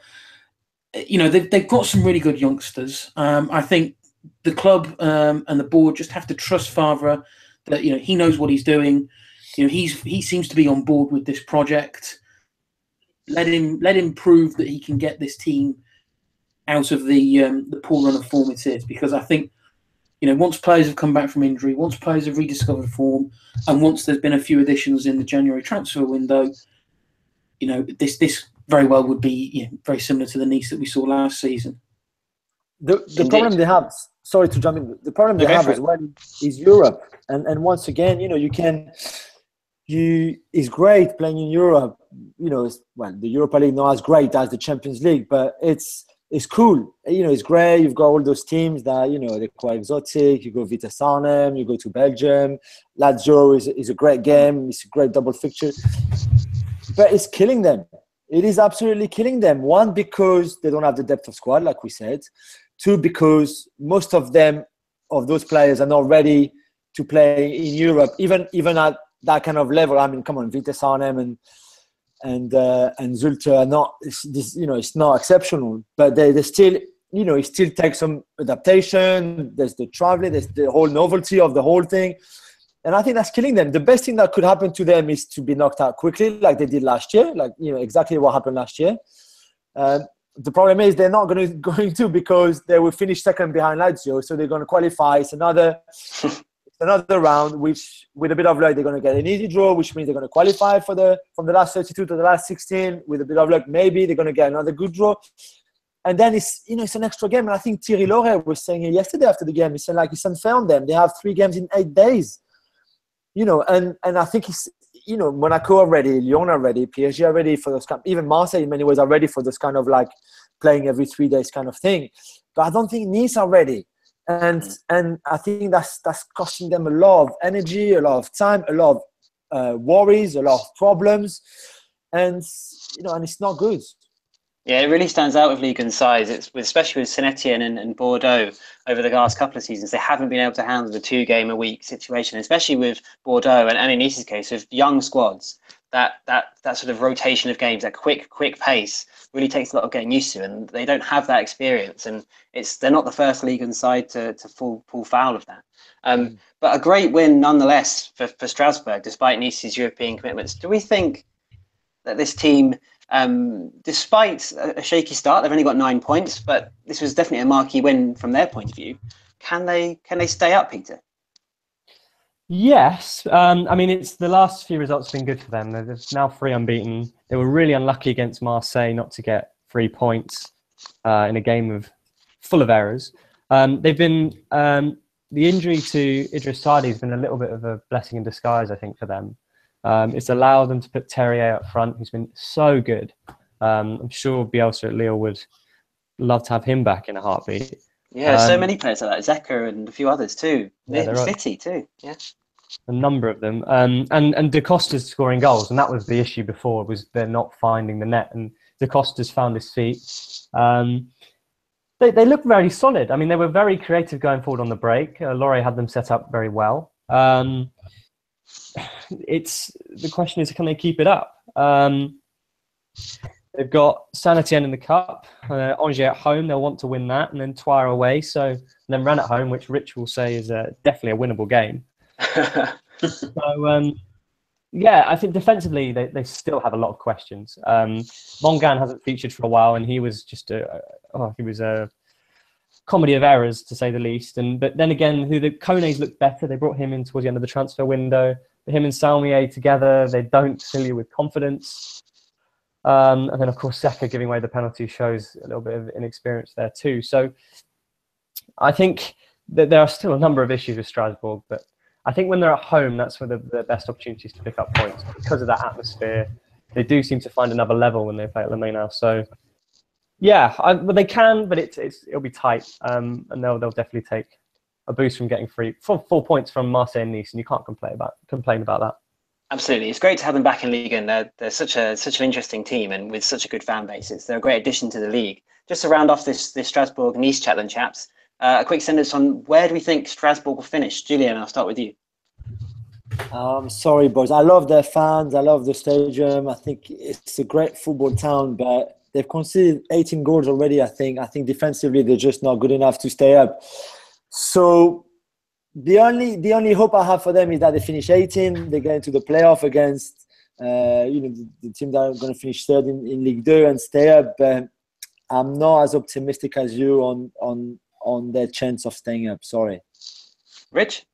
you know, they've they've got some really good youngsters. Um, I think the club um, and the board just have to trust Favre that you know he knows what he's doing. You know, he's he seems to be on board with this project. Let him let him prove that he can get this team out of the um, the poor run of form it is because I think you know once players have come back from injury, once players have rediscovered form, and once there's been a few additions in the January transfer window, you know this this very well would be you know, very similar to the Nice that we saw last season. The the problem they have, sorry to jump in, the problem they have as well is Europe, and and once again, you know, you can. You is great playing in Europe. You know, well, the Europa League not as great as the Champions League, but it's it's cool. You know, it's great. You've got all those teams that, you know, they're quite exotic. You go Vitesse Arnhem, you go to Belgium. Lazio is, is a great game. It's a great double fixture. But it's killing them. It is absolutely killing them. One, because they don't have the depth of squad, like we said. Two, because most of them, of those players, are not ready to play in Europe, even even at that kind of level. I mean, come on, Vitesse Arnhem and and uh, and Zulte are not this you know it's not exceptional, but they, they still you know it still takes some adaptation. There's the traveling, there's the whole novelty of the whole thing, and I think that's killing them. The best thing that could happen to them is to be knocked out quickly, like they did last year, like you know exactly what happened last year. Um, the problem is they're not going (laughs) to going to because they will finish second behind Lazio, so they're going to qualify. It's another (laughs) another round, which with a bit of luck they're going to get an easy draw, which means they're going to qualify for the from the last 32 to the last 16. With a bit of luck, maybe they're going to get another good draw. And then it's you know it's an extra game, and I think Thierry Laurey was saying it yesterday after the game. He said like it's unfair on them. They have three games in eight days, you know, and and I think it's you know Monaco are ready, Lyon are ready, PSG are ready for those kind. Even Marseille in many ways are ready for this kind of like playing every three days kind of thing. But I don't think Nice are ready and and I think that's that's costing them a lot of energy, a lot of time, a lot of uh, worries, a lot of problems, and you know, and it's not good. Yeah, it really stands out with Ligue 1 size. It's with, especially with Saint Etienne and, and Bordeaux over the last couple of seasons. They haven't been able to handle the two game a week situation, especially with Bordeaux and, and in Nice's case, with young squads. That that that sort of rotation of games, that quick quick pace, really takes a lot of getting used to, and they don't have that experience. And it's they're not the first Ligue 1 side to to fall fall foul of that. Um, mm. But a great win nonetheless for, for Strasbourg, despite Nice's European commitments. Do we think that this team, um, despite a, a shaky start, they've only got nine points, but this was definitely a marquee win from their point of view. Can they can they stay up, Peter? Yes, um, I mean it's the last few results have been good for them. They're now three unbeaten. They were really unlucky against Marseille not to get three points uh, in a game of full of errors. Um, they've been um, the injury to Idriss Saadi has been a little bit of a blessing in disguise, I think, for them. Um, it's allowed them to put Terrier up front, who's been so good. Um, I'm sure Bielsa at Lille would love to have him back in a heartbeat. Yeah, so um, many players like that. Seka and a few others too. Yeah, City too. Yeah. A number of them, um, and and Da Costa's scoring goals, and that was the issue before was they're not finding the net, and Da Costa's found his feet. Um, they, they look very solid. I mean, they were very creative going forward on the break. Uh, Laurey had them set up very well. Um, (sighs) it's the question is, can they keep it up? Um, they've got Saint Etienne in the cup, uh, Angers at home. They'll want to win that, and then Troyes away. So then Rennes at home, which Rich will say is uh, definitely a winnable game. (laughs) so um, yeah, I think defensively they, they still have a lot of questions. Um, Mangane hasn't featured for a while, and he was just a oh, he was a comedy of errors to say the least. And but then again, who the Kone's looked better. They brought him in towards the end of the transfer window. Him and Salmier together, they don't fill you with confidence. Um, and then of course Seka giving away the penalty shows a little bit of inexperience there too. So I think that there are still a number of issues with Strasbourg, but I think when they're at home, that's where the, the best opportunities to pick up points because of that atmosphere. They do seem to find another level when they play at La Meinau. So, yeah, I, well, they can, but it's, it's it'll be tight, um, and they'll they'll definitely take a boost from getting free four, four points from Marseille and Nice, and you can't complain about complain about that. Absolutely, it's great to have them back in league, and they're, they're such a such an interesting team, and with such a good fan base, it's, they're a great addition to the league. Just to round off this this Strasbourg Nice chat, then chaps, uh, a quick sentence on where do we think Strasbourg will finish? Julien, I'll start with you. Um, sorry, boys. I love their fans. I love the stadium. I think it's a great football town, but they've conceded 18 goals already. I think. I think defensively they're just not good enough to stay up. So the only the only hope I have for them is that they finish 18. They get into the playoff against uh, you know the, the, team that are going to finish third in, in League Two and stay up. But I'm not as optimistic as you on on on their chance of staying up. Sorry. Rich.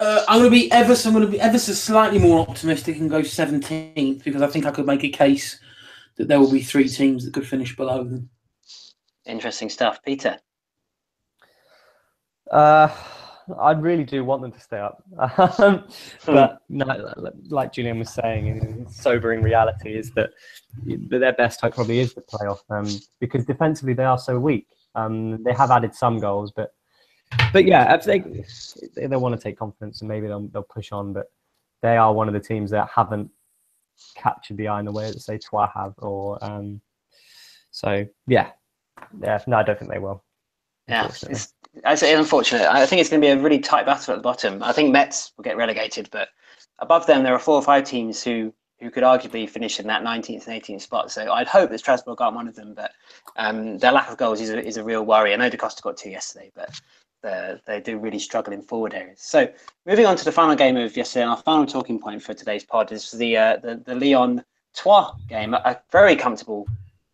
Uh, I'm going to be ever so I'm going to be ever so slightly more optimistic and go 17th because I think I could make a case that there will be three teams that could finish below them. Interesting stuff, Peter. Uh, I really do want them to stay up, (laughs) um, but no, like Julien was saying, in sobering reality is that their best hope probably is the playoff um, because defensively they are so weak. Um, they have added some goals, but but yeah, they they want to take confidence and maybe they'll they'll push on, but they are one of the teams that haven't captured the eye in the way that say Troyes have, or um, so yeah, yeah. No, I don't think they will. Yeah, it's, it's unfortunate. I think it's going to be a really tight battle at the bottom. I think Metz will get relegated, but above them there are four or five teams who who could arguably finish in that 19th and 18th spot. So I'd hope that Strasbourg aren't one of them, but um, their lack of goals is a, is a real worry. I know Da Costa got two yesterday, but they do really struggle in forward areas. So moving on to the final game of yesterday, our final talking point for today's pod is the uh, the, the Lyon Troyes game, a very comfortable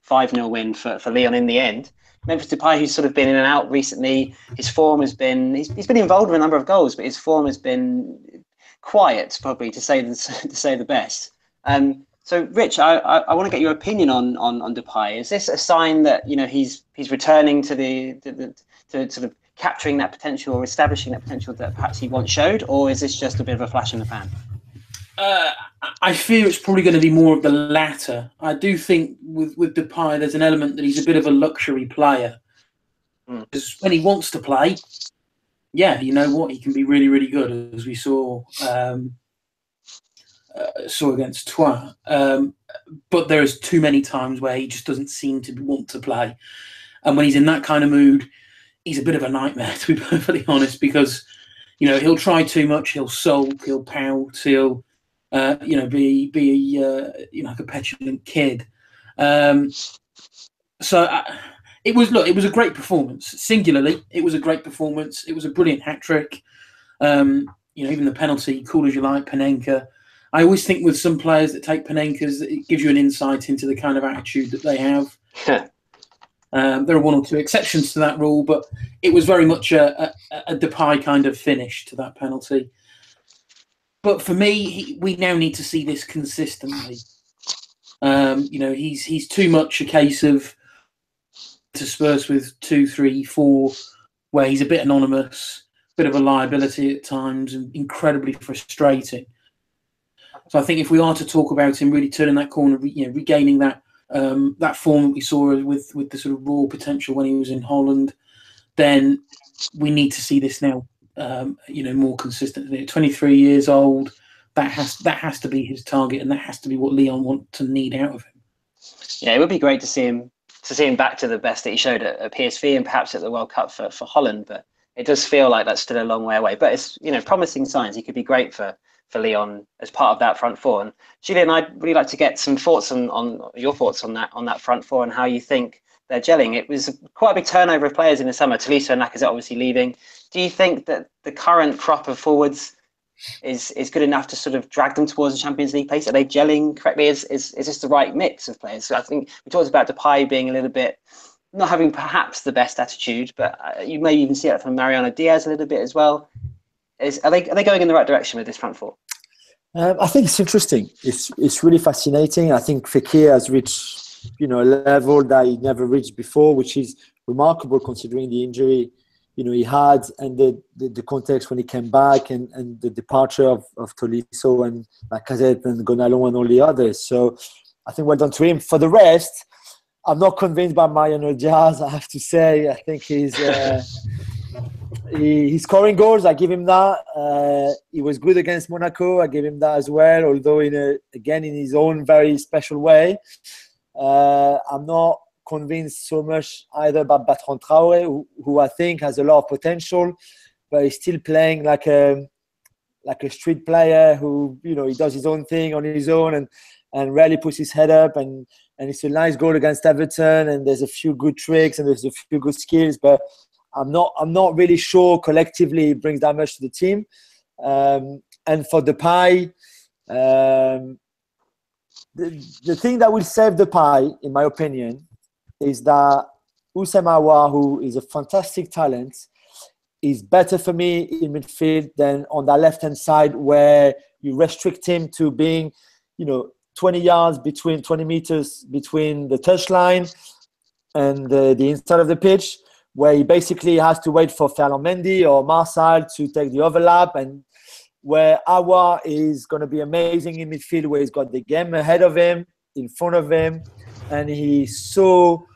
5 0 win for, for Lyon in the end. Memphis Depay, who's sort of been in and out recently, his form has been, he's, he's been involved with a number of goals, but his form has been quiet, probably to say the, (laughs) to say the best. Um, so, Rich, I, I, I, want to get your opinion on, on on Depay. Is this a sign that you know he's he's returning to the, the, the to sort of capturing that potential or establishing that potential that perhaps he once showed, or is this just a bit of a flash in the pan? Uh, I fear it's probably going to be more of the latter. I do think with with Depay, there's an element that he's a bit of a luxury player. Because mm. when he wants to play, yeah, you know what, he can be really, really good, as we saw um, uh, saw against Troyes. Um, but there is too many times where he just doesn't seem to want to play, and when he's in that kind of mood, he's a bit of a nightmare, (laughs) to be perfectly honest, because you know he'll try too much, he'll sulk, he'll pout, he'll uh, you know, be be uh, you know like a petulant kid. Um, so I, uh, it was look, it was a great performance. Singularly, it was a great performance. It was a brilliant hat trick. Um, you know, even the penalty, cool as you like, Panenka. I always think with some players that take Panenkas, it gives you an insight into the kind of attitude that they have. um, there are one or two exceptions to that rule, but it was very much a, a, a Depay kind of finish to that penalty. But for me, he, we now need to see this consistently. Um, you know, he's he's too much a case of to with two, three, four, where he's a bit anonymous, a bit of a liability at times, and incredibly frustrating. So I think if we are to talk about him really turning that corner, you know, regaining that um, that form that we saw with with the sort of raw potential when he was in Holland, then we need to see this now um, you know, more consistently. 23 years old, that has that has to be his target, and that has to be what Lyon want to need out of him. Yeah, it would be great to see him to see him back to the best that he showed at, at PSV and perhaps at the World Cup for, for Holland. But it does feel like that's still a long way away. But it's you know promising signs. He could be great for for Lyon as part of that front four. And Julien, I'd really like to get some thoughts on, on your thoughts on that on that front four and how you think they're gelling. It was quite a big turnover of players in the summer. Tolisso and Lacazette obviously leaving. Do you think that the current crop of forwards is is good enough to sort of drag them towards the Champions League place? Are they gelling correctly? Is is, is this the right mix of players? So I think we talked about Depay being a little bit not having perhaps the best attitude, but uh, you may even see it from Mariano Diaz a little bit as well. Is are they are they going in the right direction with this front four? Um, I think it's interesting. It's it's really fascinating. I think Fekir has reached you know a level that he never reached before, which is remarkable considering the injury you know he had and the, the, the, context when he came back and, and the departure of, of Tolisso and Lacazette and Gonalons and all the others. So I think well done to him. For the rest, I'm not convinced by Mariano Diaz. I have to say, I think he's uh, (laughs) he, he's scoring goals. I give him that. Uh, he was good against Monaco. I give him that as well. Although in a again in his own very special way. Uh, I'm not convinced so much either about Bertrand Traoré, who, who, I think has a lot of potential, but he's still playing like a like a street player who you know he does his own thing on his own and and rarely puts his head up and and it's a nice goal against Everton and there's a few good tricks and there's a few good skills, but I'm not I'm not really sure collectively brings that much to the team. Um, and for Depay, um, the, the thing that will save Depay, in my opinion, is that Aouar, who is a fantastic talent, is better for me in midfield than on the left hand side where you restrict him to being, you know, 20 yards between 20 meters between the touchline and the, the inside of the pitch, where he basically has to wait for Ferland Mendy or Marçal to take the overlap and where Aouar is going to be amazing in midfield, where he's got the game ahead of him, in front of him, and he's so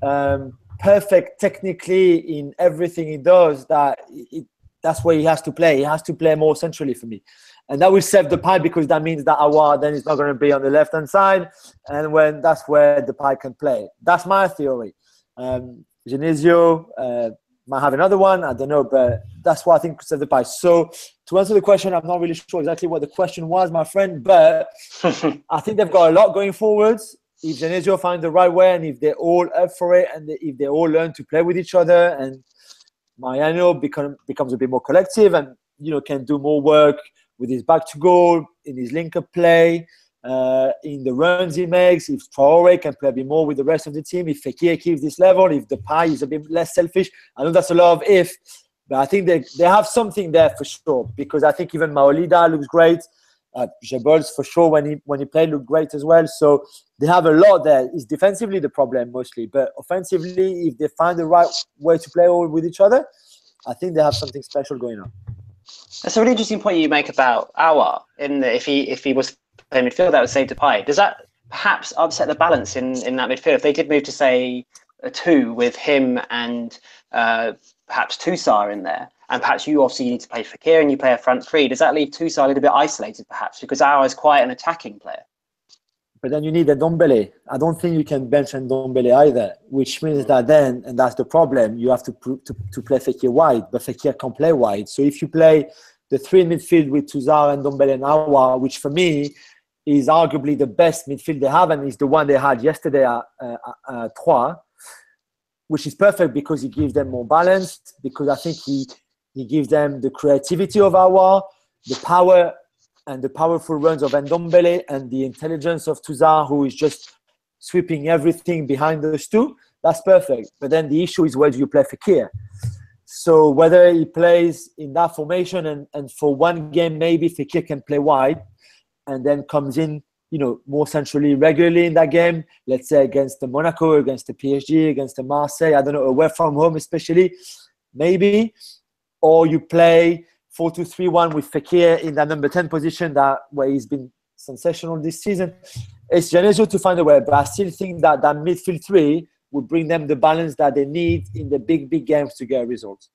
um, perfect technically in everything he does that it, that's where he has to play. He has to play more centrally for me. And that will save Depay because that means that Aouar then is not going to be on the left hand side. And when that's where Depay can play. That's my theory. Um, Genesio uh, might have another one. I don't know, but that's what I think save Depay. So to answer the question, I'm not really sure exactly what the question was, my friend, but (laughs) I think they've got a lot going forwards if Genesio find the right way and if they're all up for it and if they all learn to play with each other and Mariano become, becomes a bit more collective and you know can do more work with his back to goal in his link up play. Uh, in the runs he makes, if Traore can play a bit more with the rest of the team, if Fekir keeps this level, if Depay is a bit less selfish, I know that's a lot of if, but I think they, they have something there for sure because I think even Maolida looks great. Uh, Geubbels for sure when he when he played looked great as well. So they have a lot there. It's defensively the problem mostly, but offensively, if they find the right way to play all with each other, I think they have something special going on. That's a really interesting point you make about Aouar. In the, if he if he was playing midfield, that would save Depay. Does that perhaps upset the balance in in that midfield? If they did move to say a two with him and uh, perhaps Tousart in there, and perhaps you obviously need to play Fekir and you play a front three, does that leave Tousart a little bit isolated perhaps because Aouar is quite an attacking player? But then you need a Ndombele. I don't think you can bench Ndombele either, which means that then, and that's the problem, you have to, to, to play Fekir wide, but Fekir can't play wide. So if you play the three in midfield with Tousart and Ndombele and Aouar, which for me is arguably the best midfield they have and is the one they had yesterday at, uh, Troyes, which is perfect because he gives them more balance, because I think he, he gives them the creativity of Aouar, the power and the powerful runs of Ndombele and the intelligence of Tousart, who is just sweeping everything behind those two. That's perfect. But then the issue is where do you play Fekir? So whether he plays in that formation and, and for one game maybe Fekir can play wide and then comes in, you know, more centrally regularly in that game, let's say against the Monaco, against the PSG, against the Marseille, I don't know, away from home especially, maybe. Or you play 4 2 3 1 with Fekir in that number 10 position that where he's been sensational this season. It's Genesio to find a way, but I still think that that midfield three would bring them the balance that they need in the big, big games to get results.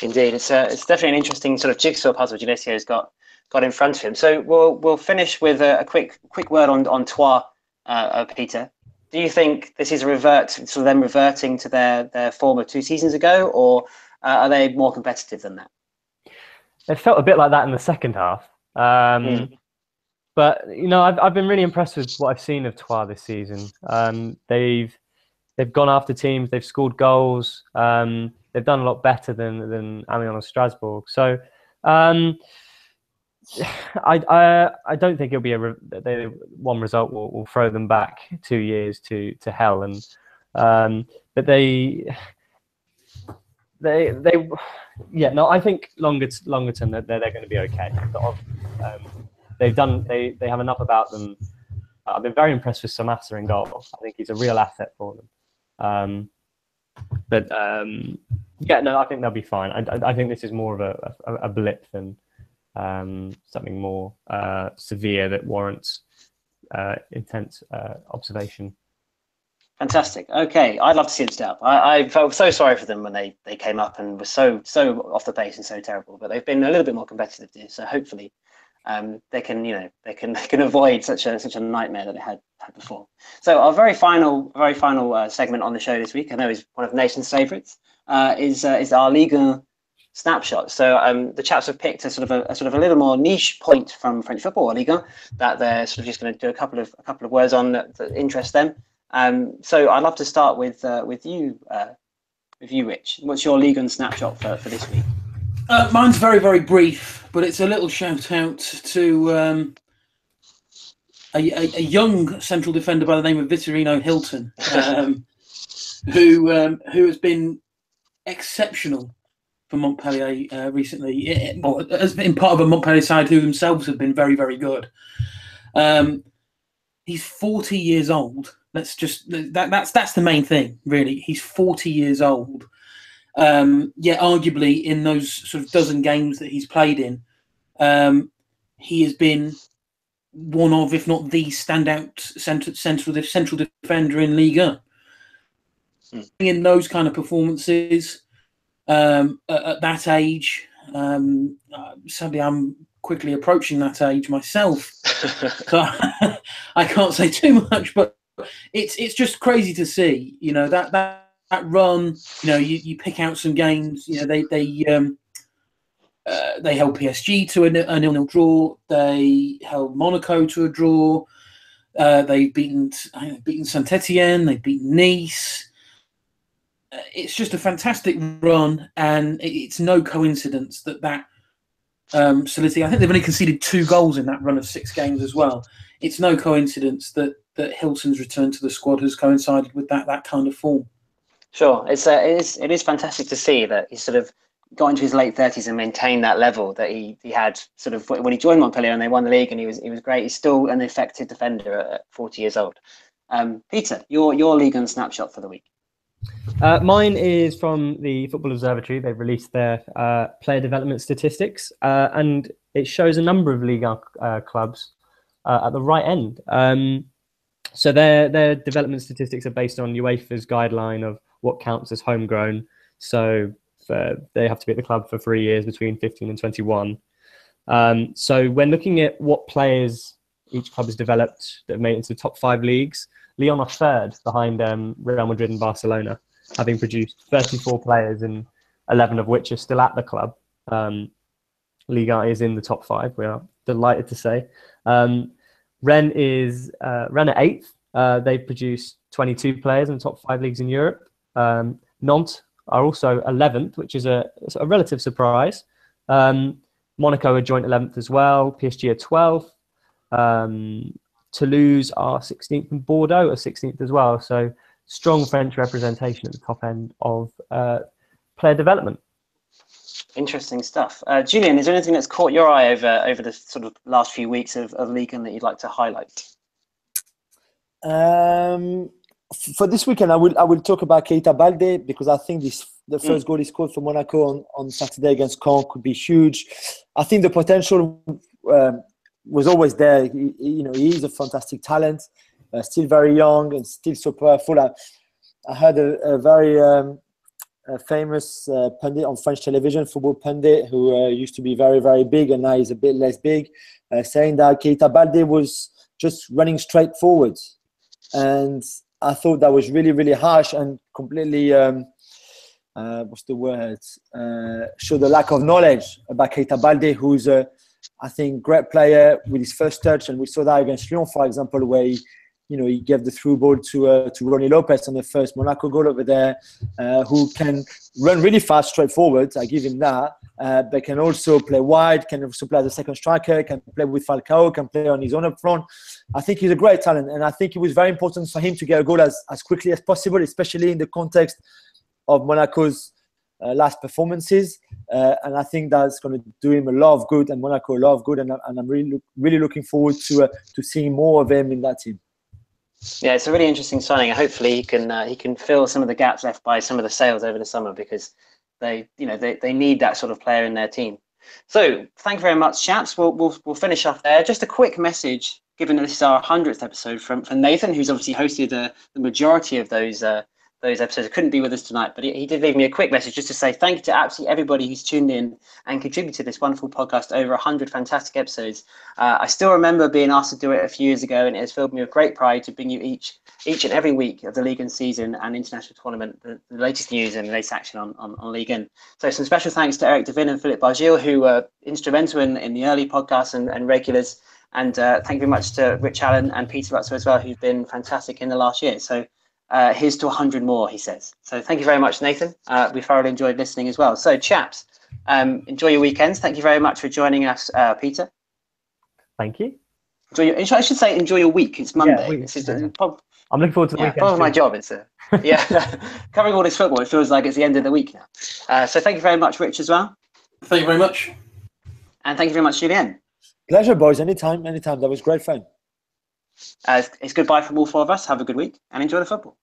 Indeed, it's a, it's definitely an interesting sort of jigsaw puzzle Genesio's got got in front of him. So we'll we'll finish with a, a quick quick word on on Troyes, uh, uh, Peter. Do you think this is a revert, sort of them reverting to their their form of two seasons ago, or uh, are they more competitive than that? It felt a bit like that in the second half. Um, mm. But you know, I've I've been really impressed with what I've seen of Troyes this season. Um, they've they've gone after teams, they've scored goals, um, they've done a lot better than than Amiens or Strasbourg. So um, (sighs) I, I I don't think it'll be a re- they, one result will, will throw them back two years to to hell. And um, but they (sighs) they they (sighs) yeah no I think longer longer term they're, they're, going to be okay. Um, they've done they they have enough about them. I've been very impressed with Samassa in goal. I think he's a real asset for them. Um, but um, yeah no I think they'll be fine. I, I, I think this is more of a, a, a blip than um, something more uh, severe that warrants uh, intense uh, observation Fantastic. Okay, I'd love to see them step up. I, I, felt so sorry for them when they, they came up and were so so off the pace and so terrible. But they've been a little bit more competitive so hopefully um, they can you know they can (laughs) they can avoid such a such a nightmare that they had had before. So our very final very final uh, segment on the show this week, I know is one of the nation's favourites, uh, is uh, is our Liga snapshot. So um, the chaps have picked a sort of a, a, sort of a little more niche point from French football Liga that they're sort of just going to do a couple of a couple of words on that, that interest them. Um, so I'd love to start with uh, with you, uh, with you, Rich. What's your league and snapshot for, for this week? Uh, mine's very very brief, but it's a little shout out to um, a, a, a, young central defender by the name of Vitorino Hilton, (laughs) um, who um, who has been exceptional for Montpellier uh, recently, it, or has been part of a Montpellier side who themselves have been very very good. Um, he's 40 years old Let's just that that's that's the main thing, really. He's 40 years old. Um, yeah, arguably in those sort of dozen games that he's played in, um, he has been one of, if not the standout central central, central defender in Liga. Mm. In those kind of performances um, at, at, that age, um, uh, sadly, I'm quickly approaching that age myself, (laughs) so (laughs) I can't say too much. But it's it's just crazy to see. You know that that, that run. You know, you, you pick out some games. You know, they they um, uh, they held PSG to a, a nil nil draw. They held Monaco to a draw. Uh, they've beaten beaten Saint Etienne. They've beaten Nice. It's just a fantastic run, and it's no coincidence that that um, Solidity. I think they've only conceded two goals in that run of six games as well. It's no coincidence that that Hilton's return to the squad has coincided with that that kind of form. Sure, it's uh, it is it is fantastic to see that he sort of got into his late thirties and maintained that level that he he had sort of when he joined Montpellier and they won the league and he was he was great. He's still an effective defender at forty years old. Um, Peter, your your league and snapshot for the week. Uh, mine is from the Football Observatory. They've released their uh, player development statistics, uh, and it shows a number of league uh, clubs uh, at the right end. Um, so their their development statistics are based on UEFA's guideline of what counts as homegrown. So for, they have to be at the club for three years between 15 and 21. Um, so when looking at what players each club has developed that have made it into the top five leagues, Are third behind um, Real Madrid and Barcelona, having produced 34 players and 11 of which are still at the club. Um, Liga is in the top five. We are delighted to say. Um, Rennes is uh, Rennes at eighth. Uh, they produce 22 players in the top five leagues in Europe. Um, Nantes are also 11th, which is a, a relative surprise. Um, Monaco are joint 11th as well. PSG are 12th. Um, Toulouse are 16th and Bordeaux are 16th as well. So strong French representation at the top end of uh, player development. Interesting stuff. Uh, Julien, is there anything that's caught your eye over over the sort of last few weeks of, of League and that you'd like to highlight? Um, for this weekend, I will I will talk about Keita Balde because I think this the mm. first mm. goal he scored for Monaco on, on Saturday against Caen could be huge. I think the potential um, was always there. He, you know, he is a fantastic talent, uh, still very young and still so powerful. I, I heard a, a very um, a famous uh, pundit on French television, football pundit, who uh, used to be very, very big and now he's a bit less big, uh, saying that Keita Balde was just running straight forward. And I thought that was really, really harsh and completely, um, uh, what's the word, uh, showed a lack of knowledge about Keita Balde, who's a, I think, great player with his first touch. And we saw that against Lyon, for example, where he you know, he gave the through ball to uh, to Rony Lopes on the first Monaco goal over there, uh, who can run really fast, straight forward. I give him that, uh, but can also play wide, can also play as a second striker, can play with Falcao, can play on his own up front. I think he's a great talent, and I think it was very important for him to get a goal as, as quickly as possible, especially in the context of Monaco's uh, last performances. Uh, and I think that's going to do him a lot of good and Monaco a lot of good. And, and I'm really, really looking forward to, uh, to seeing more of him in that team. Yeah, it's a really interesting signing. Hopefully, he can uh, he can fill some of the gaps left by some of the sales over the summer because they you know they, they need that sort of player in their team. So thank you very much, chaps. We'll we'll, we'll finish off there. Just a quick message, given that this is our hundredth episode from from Nathan, who's obviously hosted uh, the majority of those uh, those episodes. Couldn't be with us tonight, but he, he, did leave me a quick message just to say thank you to absolutely everybody who's tuned in and contributed this wonderful podcast over 100 fantastic episodes. Uh, I still remember being asked to do it a few years ago, and it has filled me with great pride to bring you each each and every week of the league and season and international tournament the, the latest news and the latest action on, on, on League and So some special thanks to Eric Devin and Philip Bargil, who were instrumental in, in the early podcasts and, and regulars. And uh, thank you very much to Rich Allen and Peter Rutzer as well, who've been fantastic in the last year. So uh, here's to 100 more, he says. So thank you very much, Nathan. Uh, we thoroughly enjoyed listening as well. So, chaps, um, enjoy your weekends. Thank you very much for joining us, uh, Peter. Thank you. Enjoy your, I should say, enjoy your week. It's Monday. Yeah, is, I'm looking forward to the yeah, weekend. Part of my job. It's a, (laughs) yeah, (laughs) covering all this football. It feels like it's the end of the week now. Uh, so thank you very much, Rich, as well. Thank you very much. And thank you very much, Julien. Pleasure, boys. Anytime, anytime. That was great fun. Uh, it's goodbye from all four of us. Have a good week and enjoy the football.